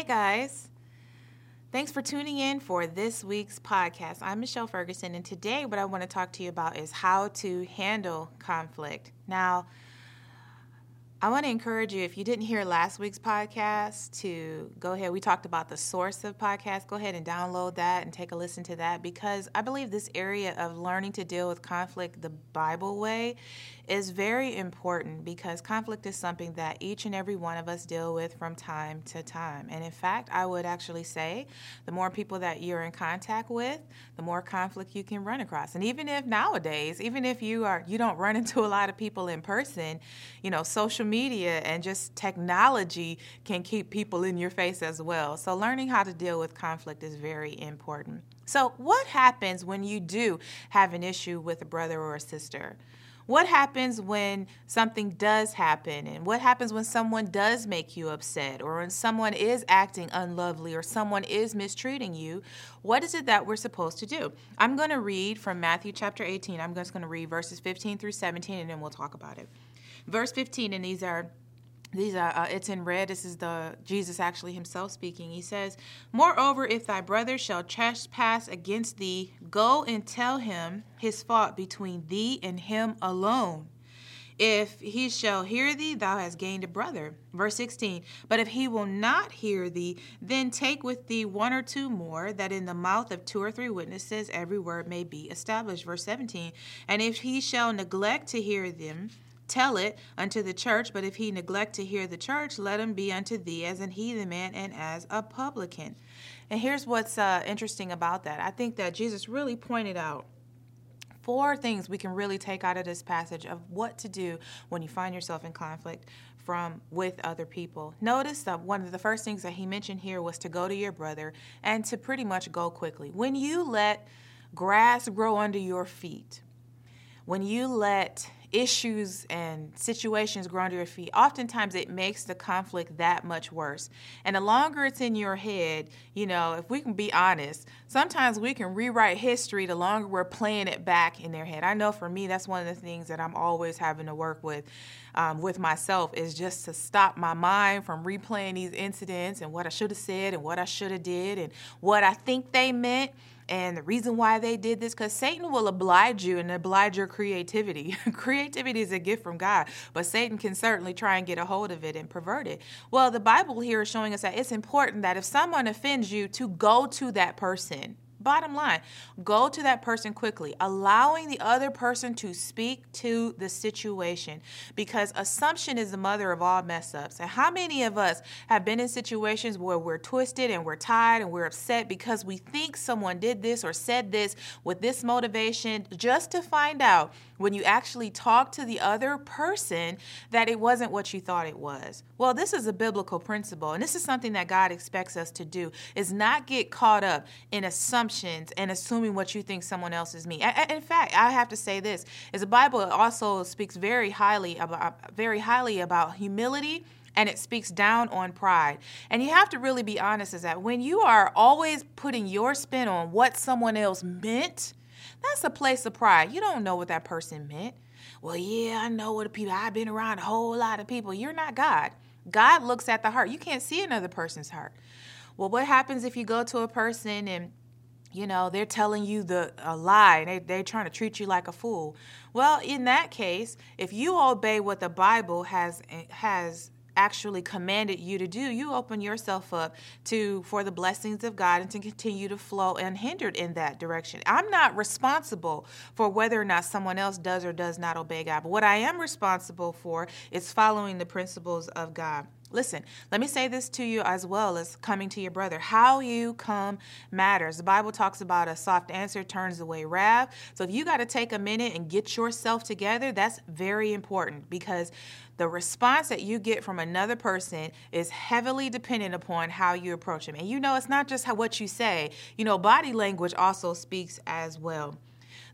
Hey guys. Thanks for tuning in for this week's podcast. I'm Michelle Ferguson, and today what I want to talk to you about is how to handle conflict. Now, I want to encourage you, if you didn't hear last week's podcast, to go ahead. We talked about the source of podcasts. Go ahead and download that and take a listen to that because I believe this area of learning to deal with conflict the Bible way is very important because conflict is something that each and every one of us deal with from time to time. And in fact, I would actually say the more people that you're in contact with, the more conflict you can run across. And even if nowadays, even if you are you don't run into a lot of people in person, you know, social media and just technology can keep people in your face as well. So learning how to deal with conflict is very important. So, what happens when you do have an issue with a brother or a sister? What happens when something does happen? And what happens when someone does make you upset or when someone is acting unlovely or someone is mistreating you? What is it that we're supposed to do? I'm going to read from Matthew chapter 18. I'm just going to read verses 15 through 17 and then we'll talk about it. Verse 15, and these are these are uh, it's in red this is the jesus actually himself speaking he says moreover if thy brother shall trespass against thee go and tell him his fault between thee and him alone if he shall hear thee, thou hast gained a brother. Verse 16. But if he will not hear thee, then take with thee one or two more, that in the mouth of two or three witnesses every word may be established. Verse 17. And if he shall neglect to hear them, tell it unto the church, but if he neglect to hear the church, let him be unto thee as an heathen man and as a publican. And here's what's uh, interesting about that. I think that Jesus really pointed out four things we can really take out of this passage of what to do when you find yourself in conflict from with other people. Notice that one of the first things that he mentioned here was to go to your brother and to pretty much go quickly. When you let grass grow under your feet, when you let issues and situations grow under your feet, oftentimes it makes the conflict that much worse. And the longer it's in your head, you know, if we can be honest, sometimes we can rewrite history the longer we're playing it back in their head. I know for me, that's one of the things that I'm always having to work with. Um, with myself is just to stop my mind from replaying these incidents and what I should have said and what I should have did and what I think they meant and the reason why they did this, because Satan will oblige you and oblige your creativity. creativity is a gift from God, but Satan can certainly try and get a hold of it and pervert it. Well, the Bible here is showing us that it's important that if someone offends you, to go to that person Bottom line, go to that person quickly, allowing the other person to speak to the situation because assumption is the mother of all mess ups. And how many of us have been in situations where we're twisted and we're tired and we're upset because we think someone did this or said this with this motivation just to find out when you actually talk to the other person that it wasn't what you thought it was? Well, this is a biblical principle, and this is something that God expects us to do is not get caught up in assumptions and assuming what you think someone else is me. In fact, I have to say this: is the Bible also speaks very highly about uh, very highly about humility and it speaks down on pride. And you have to really be honest is that when you are always putting your spin on what someone else meant, that's a place of pride. You don't know what that person meant. Well, yeah, I know what the people, I've been around a whole lot of people. You're not God. God looks at the heart. You can't see another person's heart. Well, what happens if you go to a person and you know they're telling you the a lie and they, they're trying to treat you like a fool well in that case if you obey what the bible has eh, has actually commanded you to do you open yourself up to for the blessings of god and to continue to flow unhindered in that direction. I'm not responsible for whether or not someone else does or does not obey god but what i am responsible for is following the principles of god Listen, let me say this to you as well as coming to your brother. How you come matters. The Bible talks about a soft answer turns away wrath. So if you got to take a minute and get yourself together, that's very important because the response that you get from another person is heavily dependent upon how you approach them. And you know, it's not just how, what you say, you know, body language also speaks as well.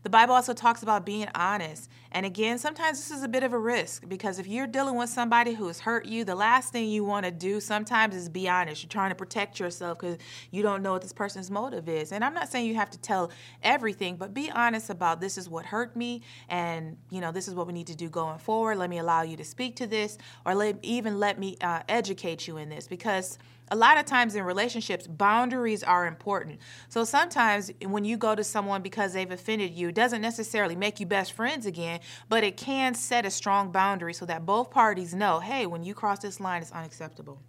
The Bible also talks about being honest And again, sometimes this is a bit of a risk because if you're dealing with somebody who has hurt you, the last thing you want to do sometimes is be honest. You're trying to protect yourself because you don't know what this person's motive is. And I'm not saying you have to tell everything, but be honest about this is what hurt me and, you know, this is what we need to do going forward. Let me allow you to speak to this or let, even let me uh, educate you in this because a lot of times in relationships, boundaries are important. So sometimes when you go to someone because they've offended you, it doesn't necessarily make you best friends again, but it can set a strong boundary so that both parties know hey, when you cross this line, it's unacceptable.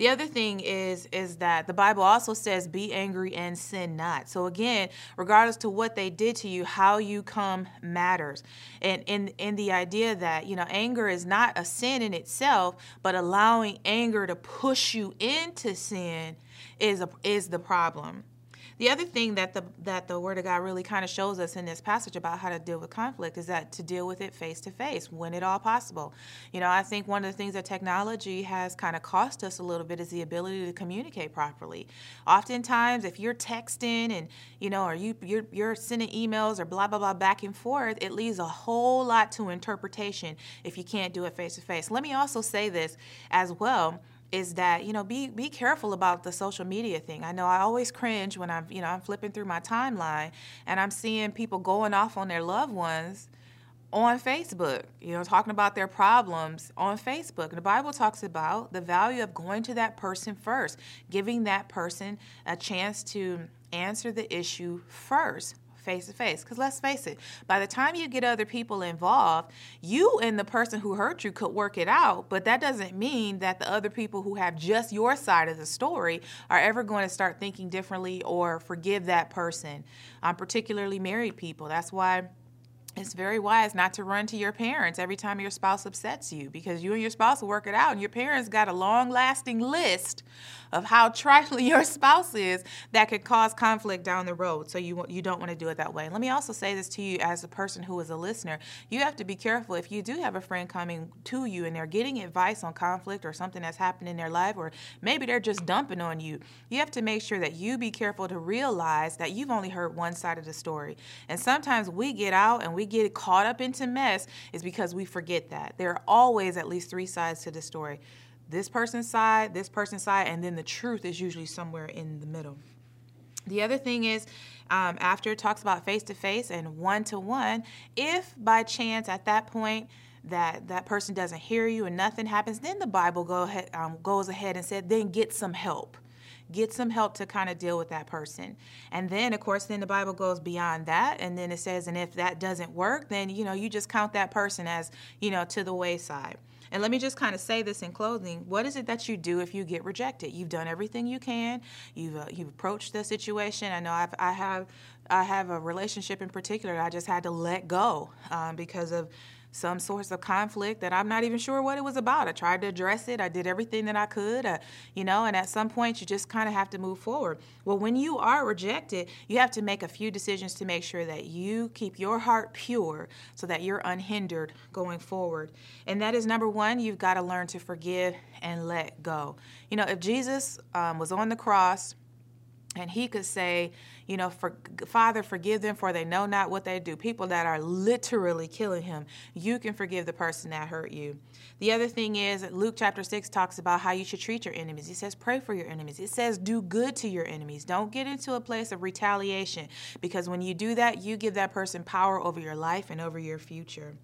The other thing is is that the Bible also says be angry and sin not. So again, regardless to what they did to you, how you come matters. And in in the idea that, you know, anger is not a sin in itself, but allowing anger to push you into sin is a, is the problem. The other thing that the that the Word of God really kind of shows us in this passage about how to deal with conflict is that to deal with it face to face when at all possible. You know, I think one of the things that technology has kind of cost us a little bit is the ability to communicate properly. Oftentimes, if you're texting and you know, or you you're, you're sending emails or blah blah blah back and forth, it leaves a whole lot to interpretation if you can't do it face to face. Let me also say this as well is that you know be be careful about the social media thing. I know I always cringe when I'm you know I'm flipping through my timeline and I'm seeing people going off on their loved ones on Facebook, you know, talking about their problems on Facebook. The Bible talks about the value of going to that person first, giving that person a chance to answer the issue first face to face. Because let's face it, by the time you get other people involved, you and the person who hurt you could work it out, but that doesn't mean that the other people who have just your side of the story are ever going to start thinking differently or forgive that person, um, particularly married people. That's why it's very wise not to run to your parents every time your spouse upsets you because you and your spouse will work it out and your parents got a long lasting list of how trifling your spouse is that could cause conflict down the road. So you you don't want to do it that way. let me also say this to you as a person who is a listener. You have to be careful if you do have a friend coming to you and they're getting advice on conflict or something that's happened in their life or maybe they're just dumping on you. You have to make sure that you be careful to realize that you've only heard one side of the story. And sometimes we get out and we get caught up into mess is because we forget that. There are always at least three sides to the story this person's side, this person's side, and then the truth is usually somewhere in the middle. The other thing is, um, after it talks about face to face and one to one, if by chance at that point that that person doesn't hear you and nothing happens, then the Bible go ahead, um, goes ahead and said, then get some help. Get some help to kind of deal with that person. And then, of course, then the Bible goes beyond that. And then it says, and if that doesn't work, then, you know, you just count that person as, you know, to the wayside. And let me just kind of say this in closing. What is it that you do if you get rejected? You've done everything you can. You've uh, you've approached the situation. I know I've, I have I have a relationship in particular I just had to let go um, because of some source of conflict that I'm not even sure what it was about. I tried to address it. I did everything that I could, uh, you know, and at some point you just kind of have to move forward. Well, when you are rejected, you have to make a few decisions to make sure that you keep your heart pure so that you're unhindered going forward. And that is number one, you've got to learn to forgive and let go. You know, if Jesus um, was on the cross, and he could say, you know, for, Father, forgive them for they know not what they do. People that are literally killing him, you can forgive the person that hurt you. The other thing is, Luke chapter 6 talks about how you should treat your enemies. He says, pray for your enemies. It says, do good to your enemies. Don't get into a place of retaliation because when you do that, you give that person power over your life and over your future.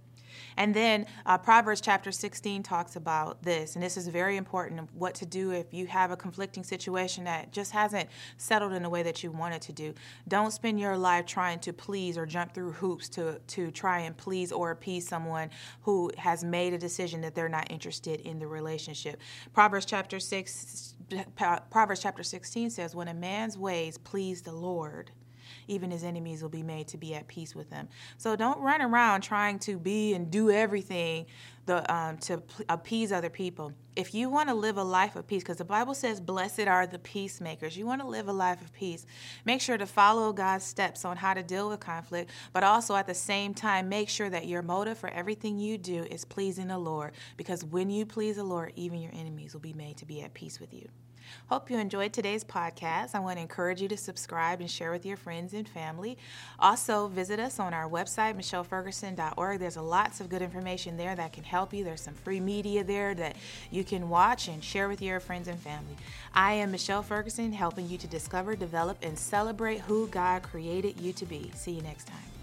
And then uh, Proverbs chapter 16 talks about this, and this is very important what to do if you have a conflicting situation that just hasn't settled in the way that you want it to do. Don't spend your life trying to please or jump through hoops to, to try and please or appease someone who has made a decision that they're not interested in the relationship. Proverbs chapter 6 Proverbs chapter 16 says, When a man's ways please the Lord, even his enemies will be made to be at peace with him. So don't run around trying to be and do everything the, um, to appease other people. If you want to live a life of peace, because the Bible says, Blessed are the peacemakers, you want to live a life of peace, make sure to follow God's steps on how to deal with conflict, but also at the same time, make sure that your motive for everything you do is pleasing the Lord, because when you please the Lord, even your enemies will be made to be at peace with you. Hope you enjoyed today's podcast. I want to encourage you to subscribe and share with your friends and family. Also, visit us on our website, michelleferguson.org. There's lots of good information there that can help you. There's some free media there that you can watch and share with your friends and family. I am Michelle Ferguson, helping you to discover, develop, and celebrate who God created you to be. See you next time.